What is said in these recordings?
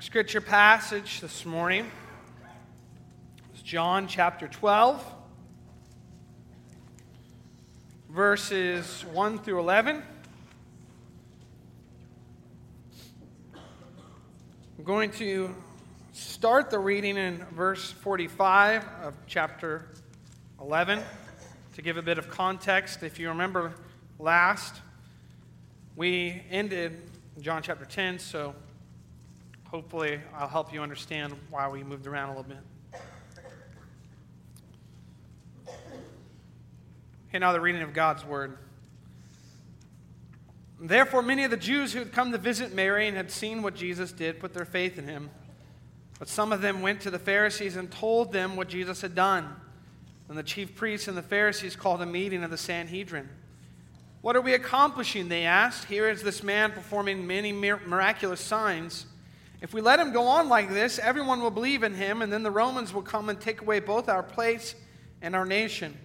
Our scripture passage this morning is John chapter 12, verses 1 through 11. I'm going to start the reading in verse 45 of chapter 11 to give a bit of context. If you remember last, we ended John chapter 10, so hopefully I'll help you understand why we moved around a little bit. Okay, now the reading of God's word. Therefore, many of the Jews who had come to visit Mary and had seen what Jesus did put their faith in him. But some of them went to the Pharisees and told them what Jesus had done. And the chief priests and the Pharisees called a meeting of the Sanhedrin. What are we accomplishing? They asked. Here is this man performing many miraculous signs. If we let him go on like this, everyone will believe in him, and then the Romans will come and take away both our place and our nation.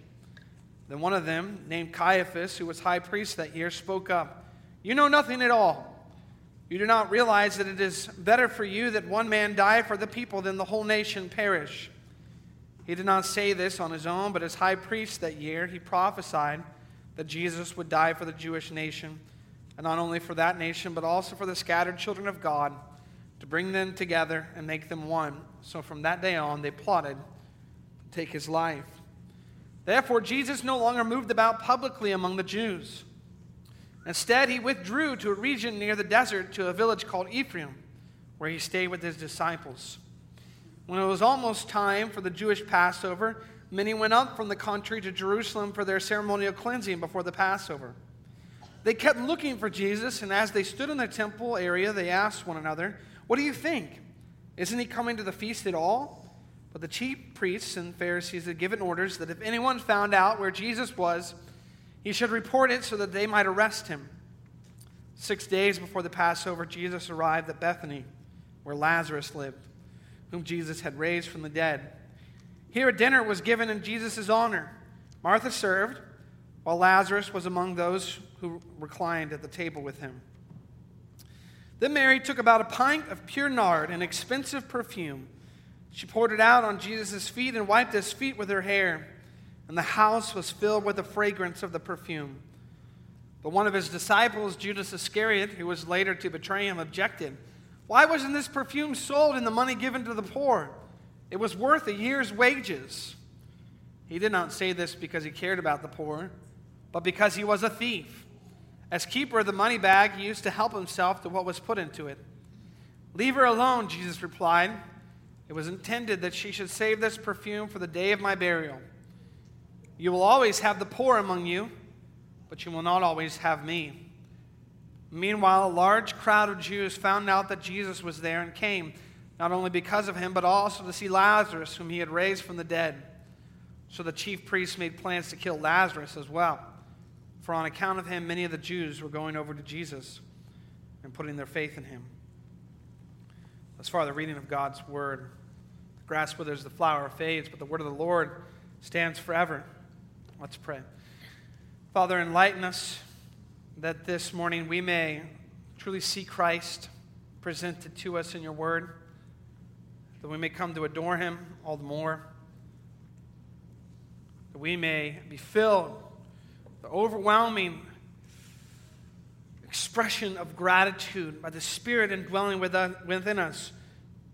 Then one of them, named Caiaphas, who was high priest that year, spoke up You know nothing at all. You do not realize that it is better for you that one man die for the people than the whole nation perish. He did not say this on his own, but as high priest that year, he prophesied that Jesus would die for the Jewish nation, and not only for that nation, but also for the scattered children of God, to bring them together and make them one. So from that day on, they plotted to take his life. Therefore, Jesus no longer moved about publicly among the Jews. Instead, he withdrew to a region near the desert to a village called Ephraim, where he stayed with his disciples. When it was almost time for the Jewish Passover, many went up from the country to Jerusalem for their ceremonial cleansing before the Passover. They kept looking for Jesus, and as they stood in the temple area, they asked one another, What do you think? Isn't he coming to the feast at all? But the chief priests and Pharisees had given orders that if anyone found out where Jesus was, he should report it so that they might arrest him. Six days before the Passover, Jesus arrived at Bethany, where Lazarus lived, whom Jesus had raised from the dead. Here a dinner was given in Jesus' honor. Martha served, while Lazarus was among those who reclined at the table with him. Then Mary took about a pint of pure nard, an expensive perfume. She poured it out on Jesus' feet and wiped his feet with her hair, and the house was filled with the fragrance of the perfume. But one of his disciples, Judas Iscariot, who was later to betray him, objected. Why wasn't this perfume sold and the money given to the poor? It was worth a year's wages. He did not say this because he cared about the poor, but because he was a thief. As keeper of the money bag, he used to help himself to what was put into it. Leave her alone, Jesus replied. It was intended that she should save this perfume for the day of my burial. You will always have the poor among you, but you will not always have me. Meanwhile, a large crowd of Jews found out that Jesus was there and came not only because of him, but also to see Lazarus, whom he had raised from the dead. So the chief priests made plans to kill Lazarus as well. For on account of him, many of the Jews were going over to Jesus and putting their faith in him. As far as the reading of God's word, the grass withers, the flower fades, but the word of the Lord stands forever. Let's pray. Father, enlighten us that this morning we may truly see Christ presented to us in your word that we may come to adore him all the more, that we may be filled the overwhelming expression of gratitude by the Spirit indwelling within us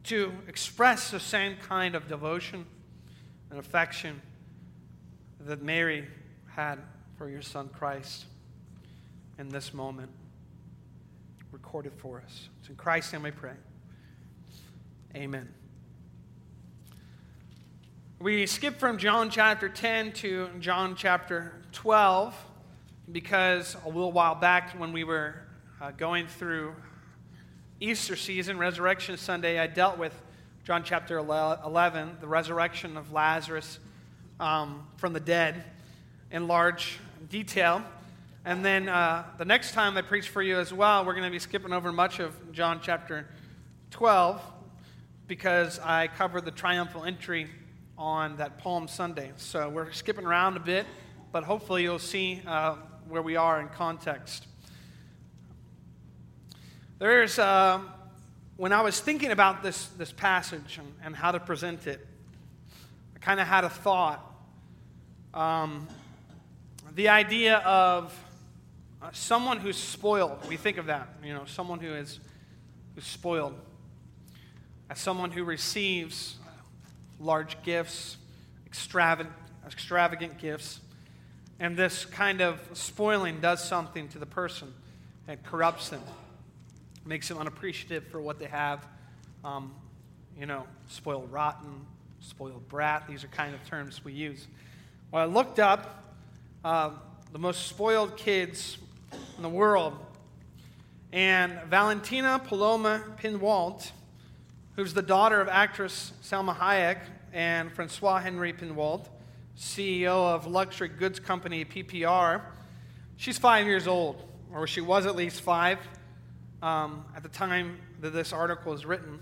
to express the same kind of devotion and affection that Mary had for your Son Christ in this moment recorded for us. It's in Christ's name we pray. Amen. We skip from John chapter 10 to John chapter 12 because a little while back when we were uh, going through Easter season, Resurrection Sunday, I dealt with John chapter 11, the resurrection of Lazarus um, from the dead, in large detail. And then uh, the next time I preach for you as well, we're going to be skipping over much of John chapter 12 because I covered the triumphal entry on that Palm Sunday. So we're skipping around a bit, but hopefully you'll see uh, where we are in context. There's uh, when I was thinking about this, this passage and, and how to present it, I kind of had a thought. Um, the idea of uh, someone who's spoiled. We think of that, you know, someone who is who's spoiled. As someone who receives large gifts, extravagant, extravagant gifts. And this kind of spoiling does something to the person. It corrupts them, makes them unappreciative for what they have. Um, you know, spoiled rotten, spoiled brat. These are kind of terms we use. Well, I looked up uh, the most spoiled kids in the world, and Valentina Paloma Pinwalt, who's the daughter of actress Salma Hayek and Francois Henri Pinwalt, CEO of luxury goods company PPR. She's five years old, or she was at least five um, at the time that this article is written.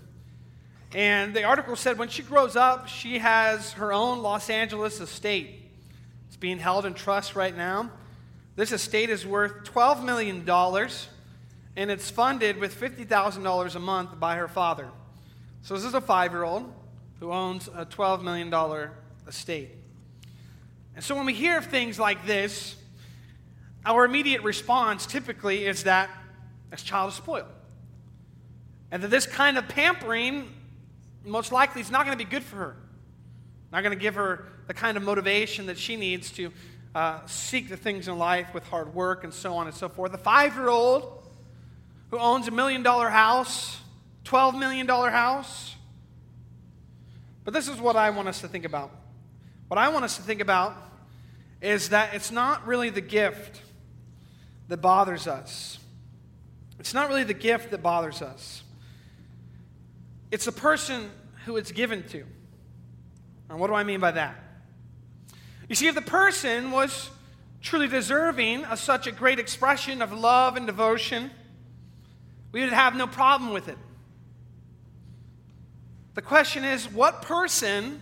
And the article said when she grows up, she has her own Los Angeles estate. It's being held in trust right now. This estate is worth $12 million, and it's funded with $50,000 a month by her father. So this is a five year old who owns a $12 million estate. And so when we hear of things like this, our immediate response typically is that this child is spoiled. And that this kind of pampering, most likely, is not going to be good for her. Not going to give her the kind of motivation that she needs to uh, seek the things in life with hard work and so on and so forth. A five year old who owns a million dollar house, $12 million house. But this is what I want us to think about. What I want us to think about is that it's not really the gift that bothers us. It's not really the gift that bothers us. It's the person who it's given to. And what do I mean by that? You see, if the person was truly deserving of such a great expression of love and devotion, we would have no problem with it. The question is what person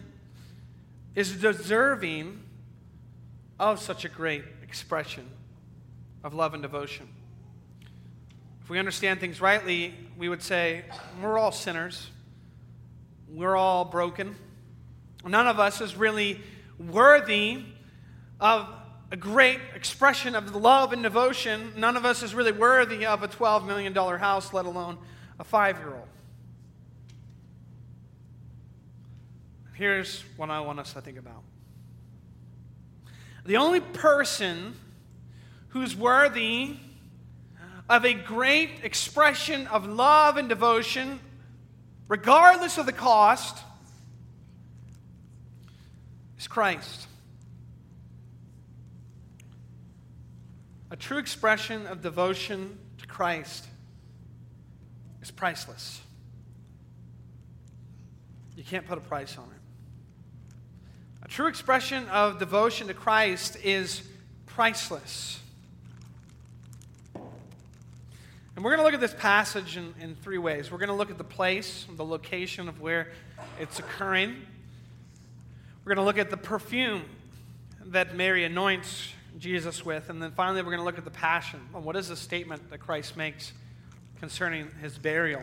is deserving of such a great expression of love and devotion? If we understand things rightly, we would say we're all sinners, we're all broken. None of us is really worthy of a great expression of love and devotion. None of us is really worthy of a $12 million house, let alone a five year old. Here's what I want us to think about the only person who's worthy of a great expression of love and devotion, regardless of the cost, is Christ. A true expression of devotion to Christ is priceless. You can't put a price on it. A true expression of devotion to Christ is priceless. And we're going to look at this passage in, in three ways. We're going to look at the place, the location of where it's occurring. We're going to look at the perfume that Mary anoints Jesus with. And then finally, we're going to look at the passion. What is the statement that Christ makes concerning his burial?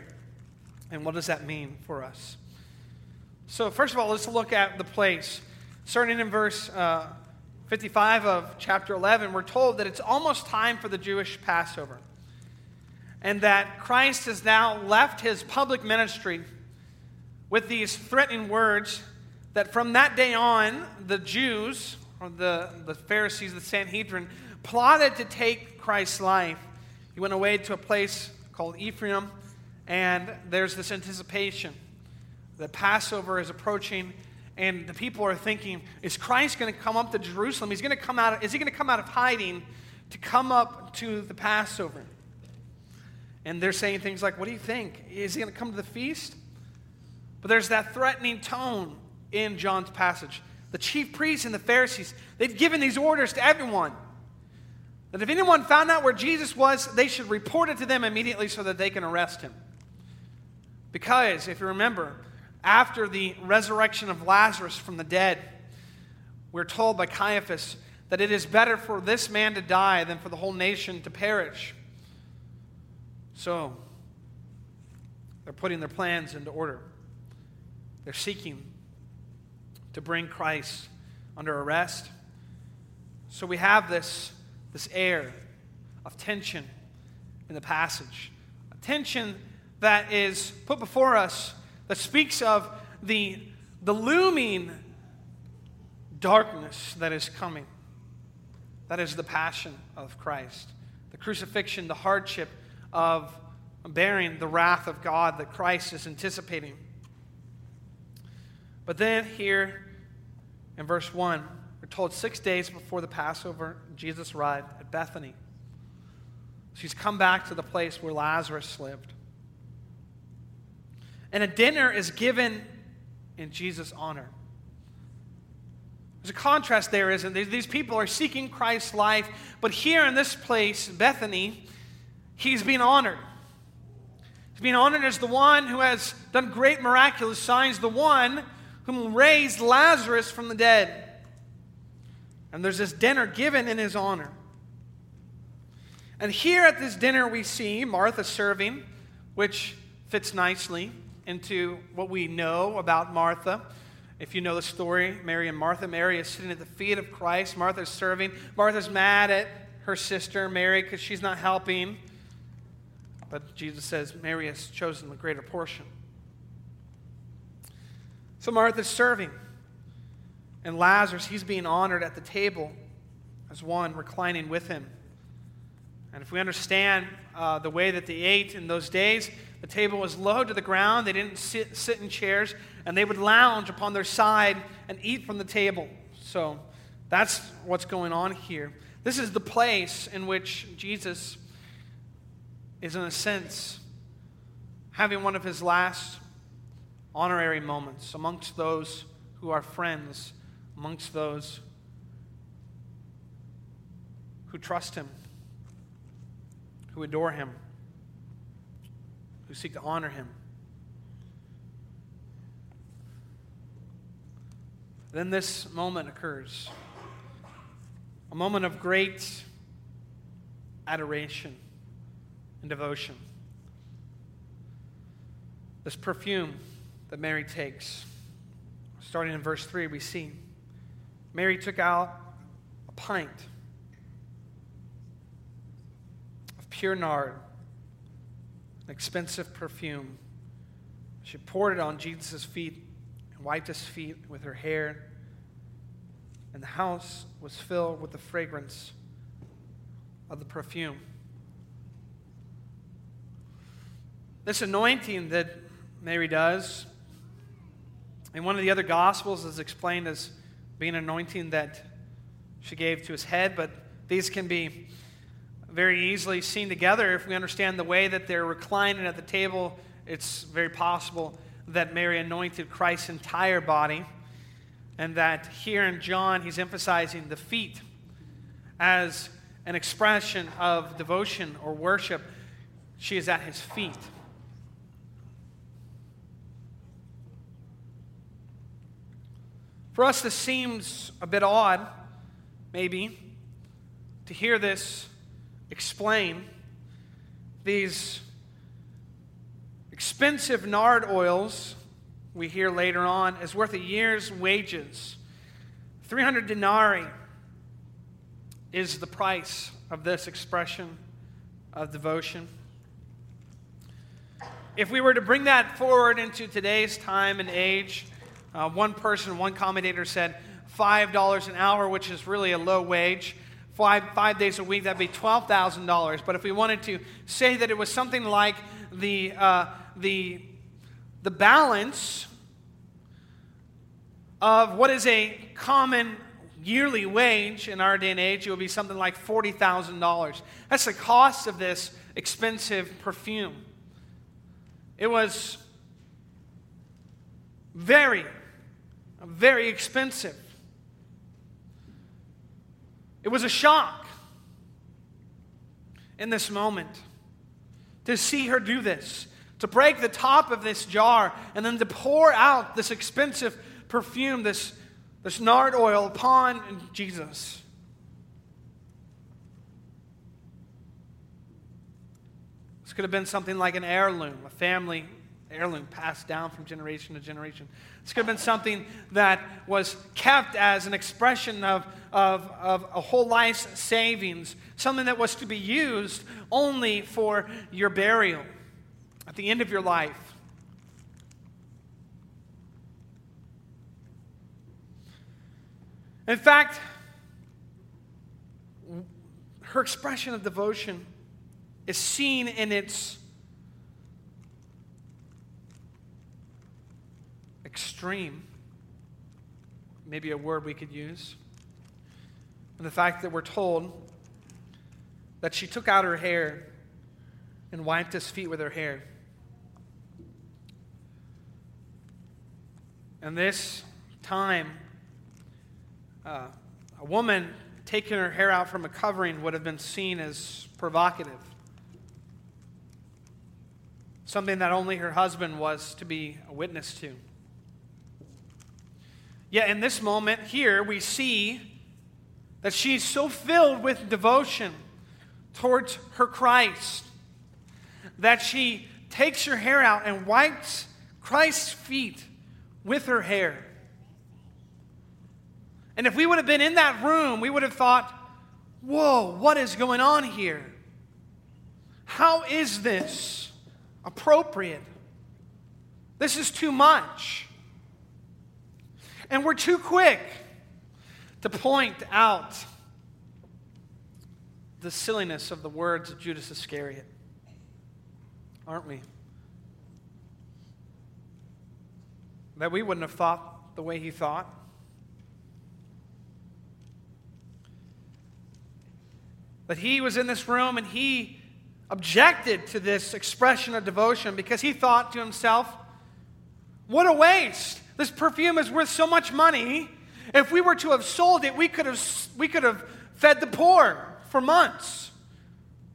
And what does that mean for us? So, first of all, let's look at the place. Starting in verse uh, 55 of chapter 11, we're told that it's almost time for the Jewish Passover. And that Christ has now left his public ministry with these threatening words that from that day on, the Jews, or the, the Pharisees, the Sanhedrin, plotted to take Christ's life. He went away to a place called Ephraim, and there's this anticipation that Passover is approaching, and the people are thinking, is Christ going to come up to Jerusalem? He's going to come out, is he going to come out of hiding to come up to the Passover? And they're saying things like, What do you think? Is he going to come to the feast? But there's that threatening tone in John's passage. The chief priests and the Pharisees, they'd given these orders to everyone. That if anyone found out where Jesus was, they should report it to them immediately so that they can arrest him. Because, if you remember, after the resurrection of Lazarus from the dead, we're told by Caiaphas that it is better for this man to die than for the whole nation to perish. So, They're putting their plans into order. They're seeking to bring Christ under arrest. So we have this, this air of tension in the passage. A tension that is put before us that speaks of the, the looming darkness that is coming. That is the passion of Christ, the crucifixion, the hardship of bearing the wrath of God that Christ is anticipating. But then, here in verse 1, we're told six days before the Passover, Jesus arrived at Bethany. She's come back to the place where Lazarus lived. And a dinner is given in Jesus' honor. There's a contrast there, isn't there? These people are seeking Christ's life, but here in this place, Bethany, he's being honored. He's being honored as the one who has done great miraculous signs, the one whom raised Lazarus from the dead. And there's this dinner given in his honor. And here at this dinner, we see Martha serving, which fits nicely into what we know about Martha. If you know the story, Mary and Martha, Mary is sitting at the feet of Christ. Martha's serving. Martha's mad at her sister, Mary, because she's not helping. But Jesus says Mary has chosen the greater portion. So Martha's serving. And Lazarus, he's being honored at the table as one reclining with him. And if we understand uh, the way that they ate in those days, the table was low to the ground. They didn't sit, sit in chairs, and they would lounge upon their side and eat from the table. So that's what's going on here. This is the place in which Jesus is, in a sense, having one of his last honorary moments amongst those who are friends, amongst those who trust him who adore him, who seek to honor him. Then this moment occurs a moment of great adoration and devotion. This perfume that Mary takes, starting in verse 3, we see Mary took out a pint pure nard, an expensive perfume. She poured it on Jesus' feet and wiped his feet with her hair. And the house was filled with the fragrance of the perfume. This anointing that Mary does, in one of the other Gospels, is explained as being an anointing that she gave to his head, but these can be very easily seen together if we understand the way that they're reclining at the table. It's very possible that Mary anointed Christ's entire body, and that here in John, he's emphasizing the feet as an expression of devotion or worship. She is at his feet. For us, this seems a bit odd, maybe, to hear this explain these expensive nard oils we hear later on is worth a year's wages. 300 denarii is the price of this expression of devotion. If we were to bring that forward into today's time and age, uh, one person, one commentator said $5 an hour, which is really a low wage five, five days a week, that'd be $12,000. But if we wanted to say that it was something like the, uh, the, the balance of what is a common yearly wage in our day and age, it would be something like $40,000. That's the cost of this expensive perfume. It was very, very expensive. It was a shock in this moment to see her do this, to break the top of this jar and then to pour out this expensive perfume, this, this nard oil upon Jesus. This could have been something like an heirloom, a family heirloom passed down from generation to generation. This could have been something that was kept as an expression of, of, of a whole life's savings, something that was to be used only for your burial at the end of your life. In fact, her expression of devotion is seen in its extreme, maybe a word we could use, and the fact that we're told that she took out her hair and wiped his feet with her hair. And this time, uh, a woman taking her hair out from a covering would have been seen as provocative. Something that only her husband was to be a witness to. Yet in this moment here, we see that she's so filled with devotion towards her Christ that she takes her hair out and wipes Christ's feet with her hair. And if we would have been in that room, we would have thought, whoa, what is going on here? How is this appropriate? This is too much. And we're too quick to point out the silliness of the words of Judas Iscariot, aren't we? That we wouldn't have thought the way he thought. That he was in this room and he objected to this expression of devotion because he thought to himself, what a waste. This perfume is worth so much money. If we were to have sold it, we could have, we could have fed the poor for months.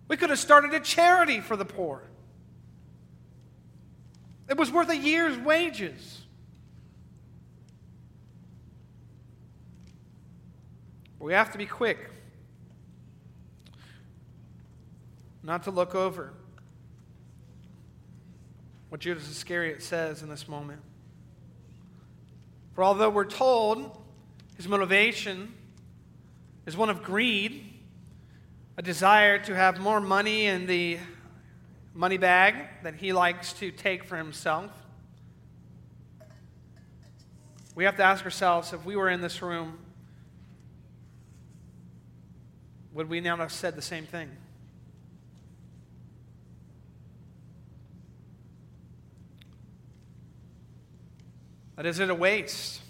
We could have started a charity for the poor. It was worth a year's wages. We have to be quick not to look over what Judas Iscariot says in this moment. For although we're told his motivation is one of greed, a desire to have more money in the money bag that he likes to take for himself, we have to ask ourselves if we were in this room, would we now have said the same thing? But is it a waste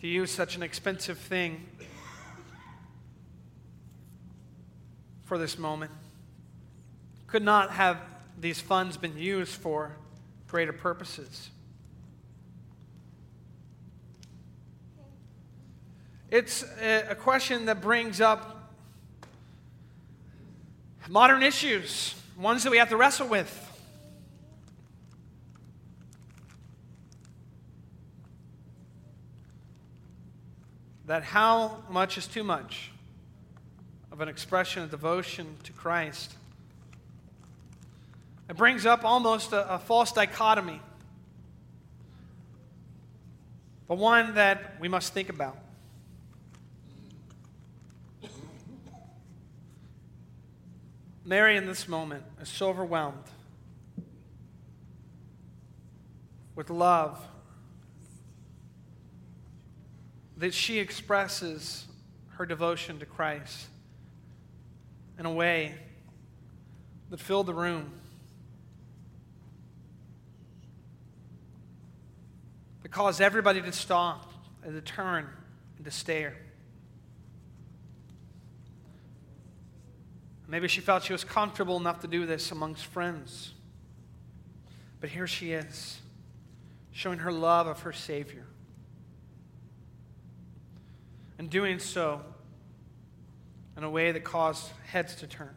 to use such an expensive thing for this moment? Could not have these funds been used for greater purposes? It's a question that brings up modern issues, ones that we have to wrestle with. That how much is too much of an expression of devotion to Christ. It brings up almost a, a false dichotomy, but one that we must think about. Mary, in this moment, is so overwhelmed with love that she expresses her devotion to Christ in a way that filled the room. That caused everybody to stop and to turn and to stare. Maybe she felt she was comfortable enough to do this amongst friends. But here she is, showing her love of her Savior and doing so in a way that caused heads to turn.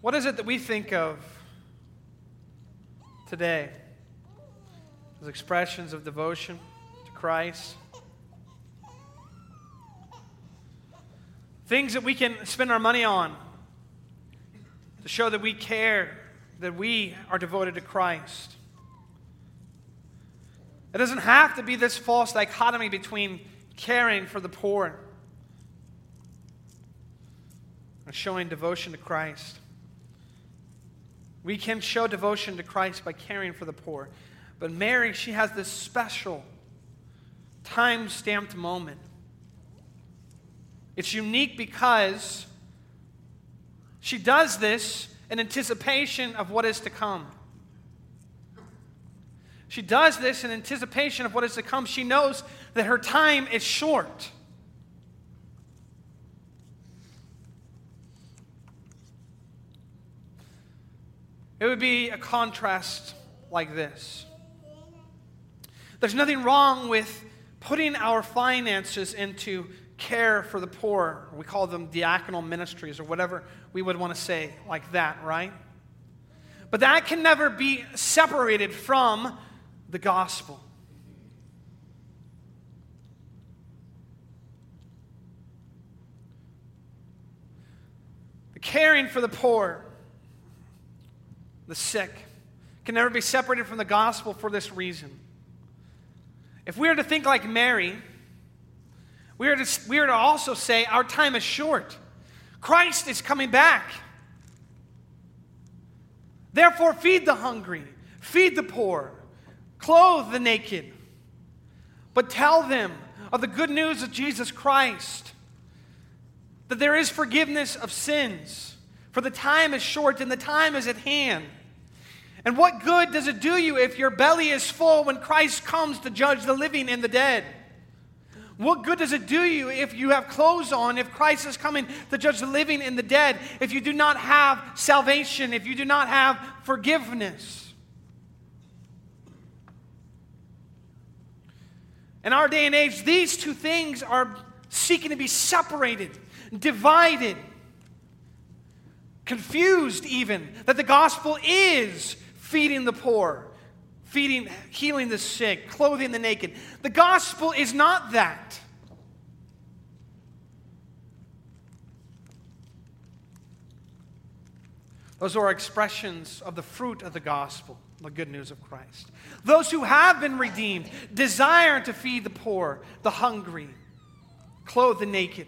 What is it that we think of today as expressions of devotion to Christ? Things that we can spend our money on to show that we care, that we are devoted to Christ. It doesn't have to be this false dichotomy between caring for the poor and showing devotion to Christ. We can show devotion to Christ by caring for the poor. But Mary, she has this special, time stamped moment. It's unique because she does this in anticipation of what is to come. She does this in anticipation of what is to come. She knows that her time is short. It would be a contrast like this. There's nothing wrong with putting our finances into care for the poor. We call them diaconal ministries or whatever we would want to say like that, right? But that can never be separated from the gospel. The caring for the poor the sick, can never be separated from the gospel for this reason. If we are to think like Mary, we are to, we are to also say our time is short. Christ is coming back. Therefore, feed the hungry, feed the poor, clothe the naked. But tell them of the good news of Jesus Christ that there is forgiveness of sins for the time is short and the time is at hand. And what good does it do you if your belly is full when Christ comes to judge the living and the dead? What good does it do you if you have clothes on, if Christ is coming to judge the living and the dead, if you do not have salvation, if you do not have forgiveness? In our day and age, these two things are seeking to be separated, divided confused even that the gospel is feeding the poor, feeding, healing the sick, clothing the naked. The gospel is not that. Those are expressions of the fruit of the gospel, the good news of Christ. Those who have been redeemed desire to feed the poor, the hungry, clothe the naked.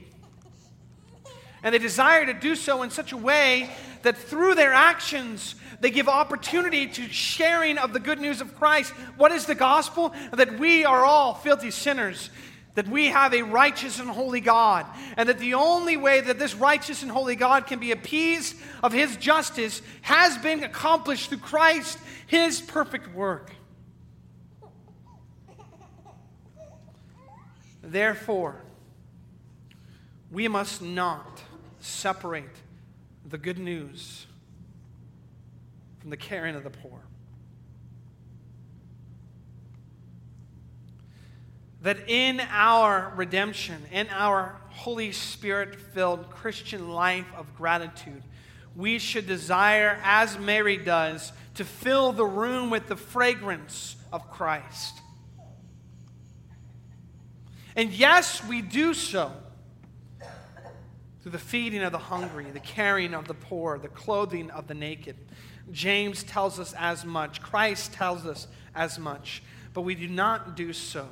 And they desire to do so in such a way that through their actions, they give opportunity to sharing of the good news of Christ. What is the gospel? That we are all filthy sinners, that we have a righteous and holy God, and that the only way that this righteous and holy God can be appeased of his justice has been accomplished through Christ, his perfect work. Therefore, we must not separate the good news from the caring of the poor. That in our redemption, in our Holy Spirit filled Christian life of gratitude, we should desire, as Mary does, to fill the room with the fragrance of Christ. And yes, we do so through the feeding of the hungry, the caring of the poor, the clothing of the naked. James tells us as much. Christ tells us as much. But we do not do so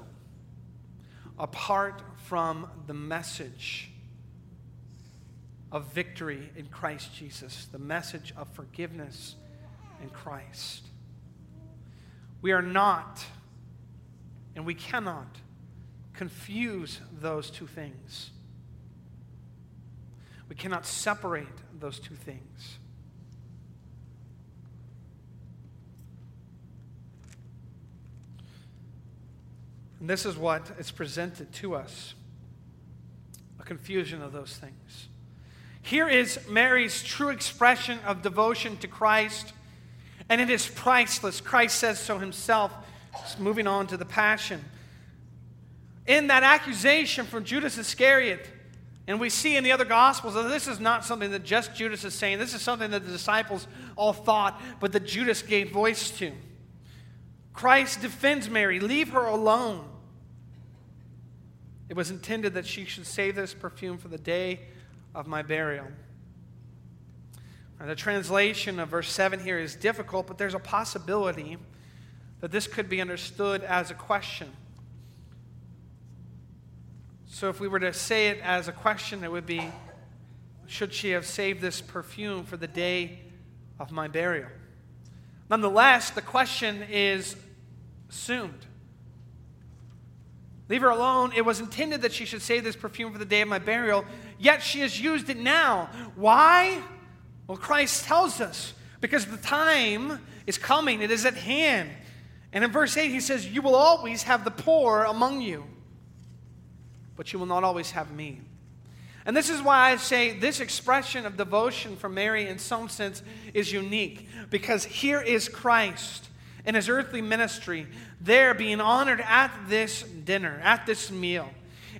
apart from the message of victory in Christ Jesus, the message of forgiveness in Christ. We are not, and we cannot, confuse those two things. We cannot separate those two things. And this is what is presented to us a confusion of those things. Here is Mary's true expression of devotion to Christ, and it is priceless. Christ says so himself. moving on to the passion. In that accusation from Judas Iscariot, and we see in the other Gospels that this is not something that just Judas is saying. This is something that the disciples all thought, but that Judas gave voice to. Christ defends Mary. Leave her alone. It was intended that she should save this perfume for the day of my burial. The translation of verse 7 here is difficult, but there's a possibility that this could be understood as a question. So, if we were to say it as a question, it would be Should she have saved this perfume for the day of my burial? Nonetheless, the question is assumed. Leave her alone. It was intended that she should save this perfume for the day of my burial, yet she has used it now. Why? Well, Christ tells us because the time is coming, it is at hand. And in verse 8, he says, You will always have the poor among you, but you will not always have me. And this is why I say this expression of devotion from Mary, in some sense, is unique. Because here is Christ in his earthly ministry, there being honored at this dinner, at this meal.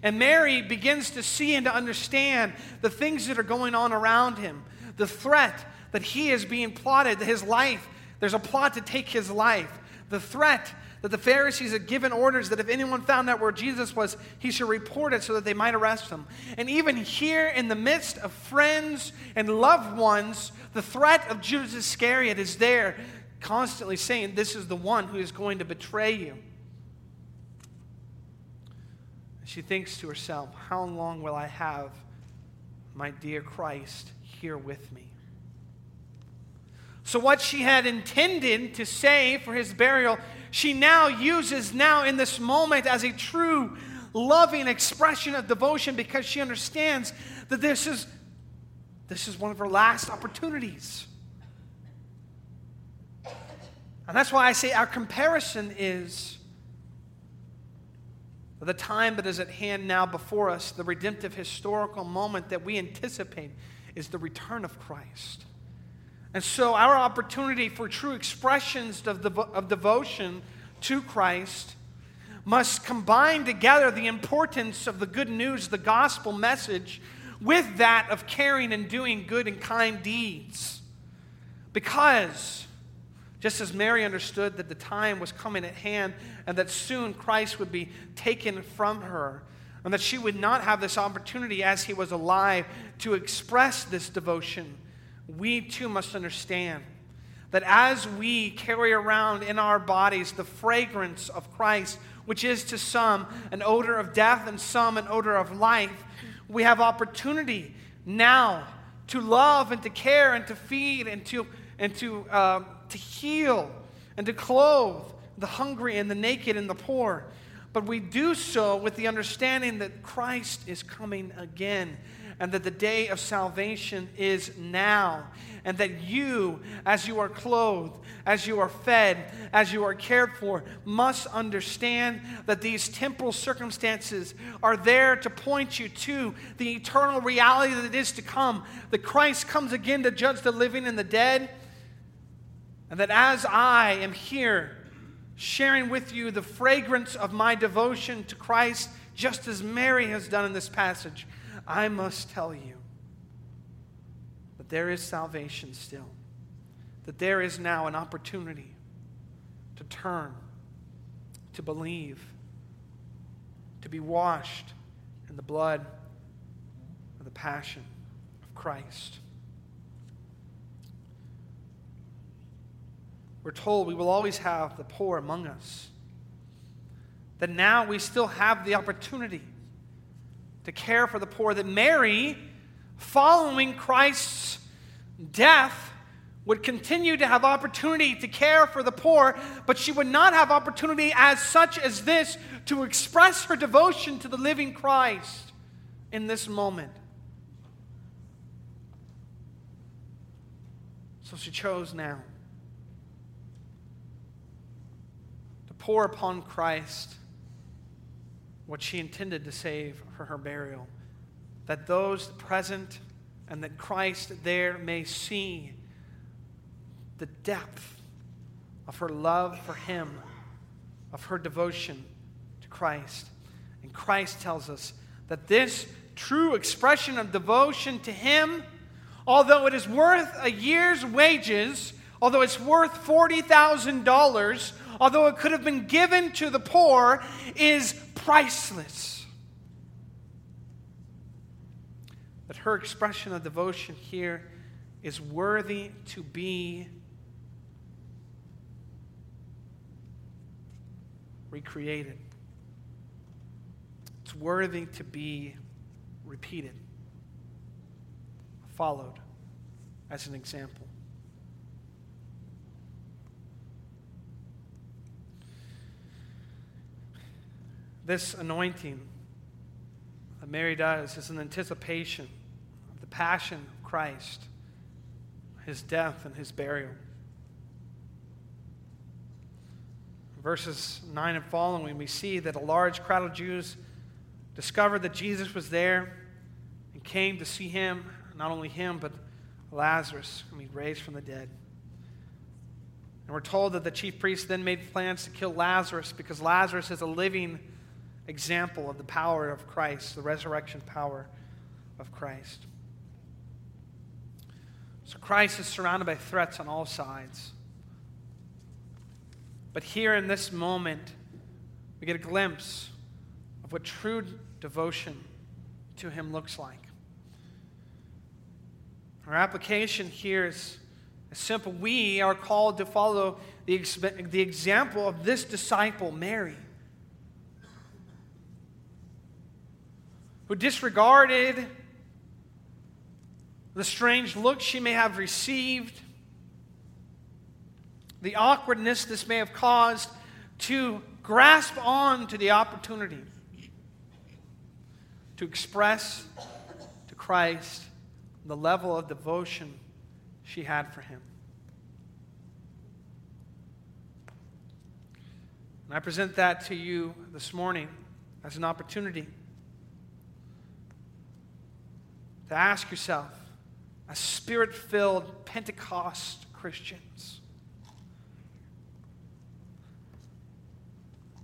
And Mary begins to see and to understand the things that are going on around him, the threat that he is being plotted, that his life, there's a plot to take his life, the threat that the Pharisees had given orders that if anyone found out where Jesus was, he should report it so that they might arrest him. And even here, in the midst of friends and loved ones, the threat of Judas Iscariot is there, constantly saying, This is the one who is going to betray you. She thinks to herself, How long will I have my dear Christ here with me? So, what she had intended to say for his burial, she now uses now in this moment as a true loving expression of devotion because she understands that this is this is one of her last opportunities. And that's why I say our comparison is the time that is at hand now before us, the redemptive historical moment that we anticipate is the return of Christ. And so, our opportunity for true expressions of, devo- of devotion to Christ must combine together the importance of the good news, the gospel message, with that of caring and doing good and kind deeds. Because, just as Mary understood that the time was coming at hand and that soon Christ would be taken from her, and that she would not have this opportunity as he was alive to express this devotion we too must understand that as we carry around in our bodies the fragrance of Christ, which is to some an odor of death and some an odor of life, we have opportunity now to love and to care and to feed and to, and to, uh, to heal and to clothe the hungry and the naked and the poor. But we do so with the understanding that Christ is coming again and that the day of salvation is now. And that you, as you are clothed, as you are fed, as you are cared for, must understand that these temporal circumstances are there to point you to the eternal reality that is to come. That Christ comes again to judge the living and the dead. And that as I am here, sharing with you the fragrance of my devotion to Christ, just as Mary has done in this passage, I must tell you that there is salvation still, that there is now an opportunity to turn, to believe, to be washed in the blood of the passion of Christ. We're told we will always have the poor among us. That now we still have the opportunity to care for the poor, that Mary, following Christ's death, would continue to have opportunity to care for the poor, but she would not have opportunity as such as this to express her devotion to the living Christ in this moment. So she chose now to pour upon Christ what she intended to save for her burial. That those present and that Christ there may see the depth of her love for him, of her devotion to Christ. And Christ tells us that this true expression of devotion to him, although it is worth a year's wages, although it's worth $40,000, although it could have been given to the poor, is priceless. But her expression of devotion here is worthy to be recreated. It's worthy to be repeated, followed as an example. This anointing that Mary does is an anticipation of the passion of Christ, his death, and his burial. verses 9 and following, we see that a large crowd of Jews discovered that Jesus was there and came to see him, not only him, but Lazarus, whom he raised from the dead. And we're told that the chief priests then made plans to kill Lazarus because Lazarus is a living example of the power of Christ, the resurrection power of Christ. So Christ is surrounded by threats on all sides. But here in this moment, we get a glimpse of what true devotion to Him looks like. Our application here is simple. We are called to follow the, the example of this disciple, Mary, who disregarded the strange look she may have received the awkwardness this may have caused to grasp on to the opportunity to express to Christ the level of devotion she had for him. And I present that to you this morning as an opportunity to ask yourself, as spirit filled Pentecost Christians,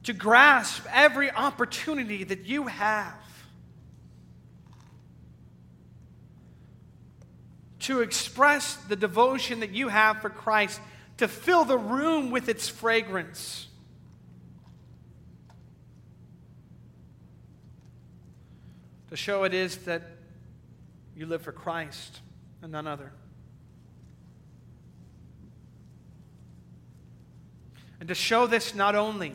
to grasp every opportunity that you have to express the devotion that you have for Christ, to fill the room with its fragrance. To show it is that you live for Christ and none other. And to show this not only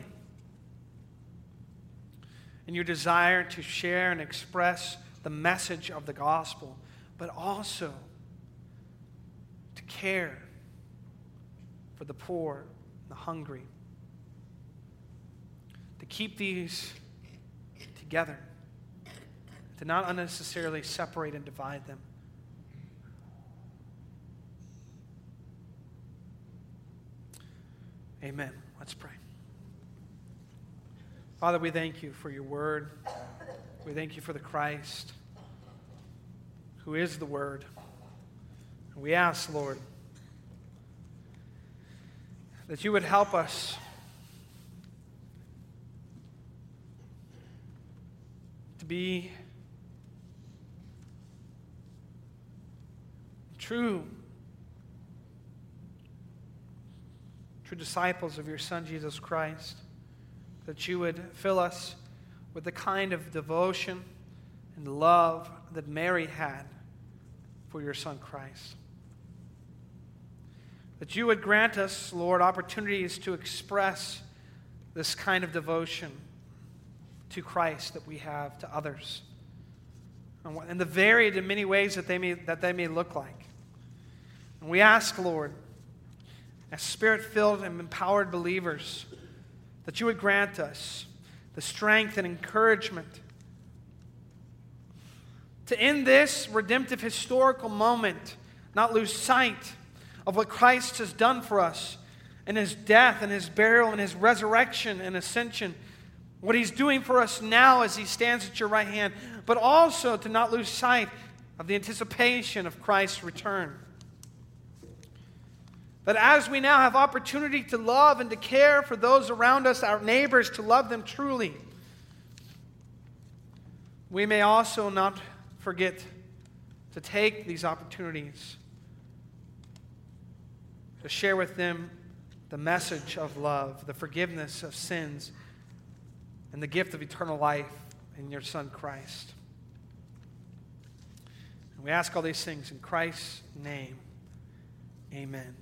in your desire to share and express the message of the gospel, but also to care for the poor, and the hungry, to keep these together, to not unnecessarily separate and divide them. Amen. Let's pray. Father, we thank you for your word. We thank you for the Christ who is the word. And we ask, Lord, that you would help us to be true true disciples of your son Jesus Christ that you would fill us with the kind of devotion and love that Mary had for your Son Christ. That you would grant us, Lord, opportunities to express this kind of devotion to Christ that we have to others. And the varied in many ways that they may, that they may look like. And we ask, Lord, as spirit filled and empowered believers, that you would grant us the strength and encouragement to, in this redemptive historical moment, not lose sight of what Christ has done for us in his death and his burial and his resurrection and ascension, what he's doing for us now as he stands at your right hand, but also to not lose sight of the anticipation of Christ's return. That as we now have opportunity to love and to care for those around us, our neighbors, to love them truly, we may also not forget to take these opportunities to share with them the message of love, the forgiveness of sins, and the gift of eternal life in your Son Christ. And we ask all these things in Christ's name. Amen.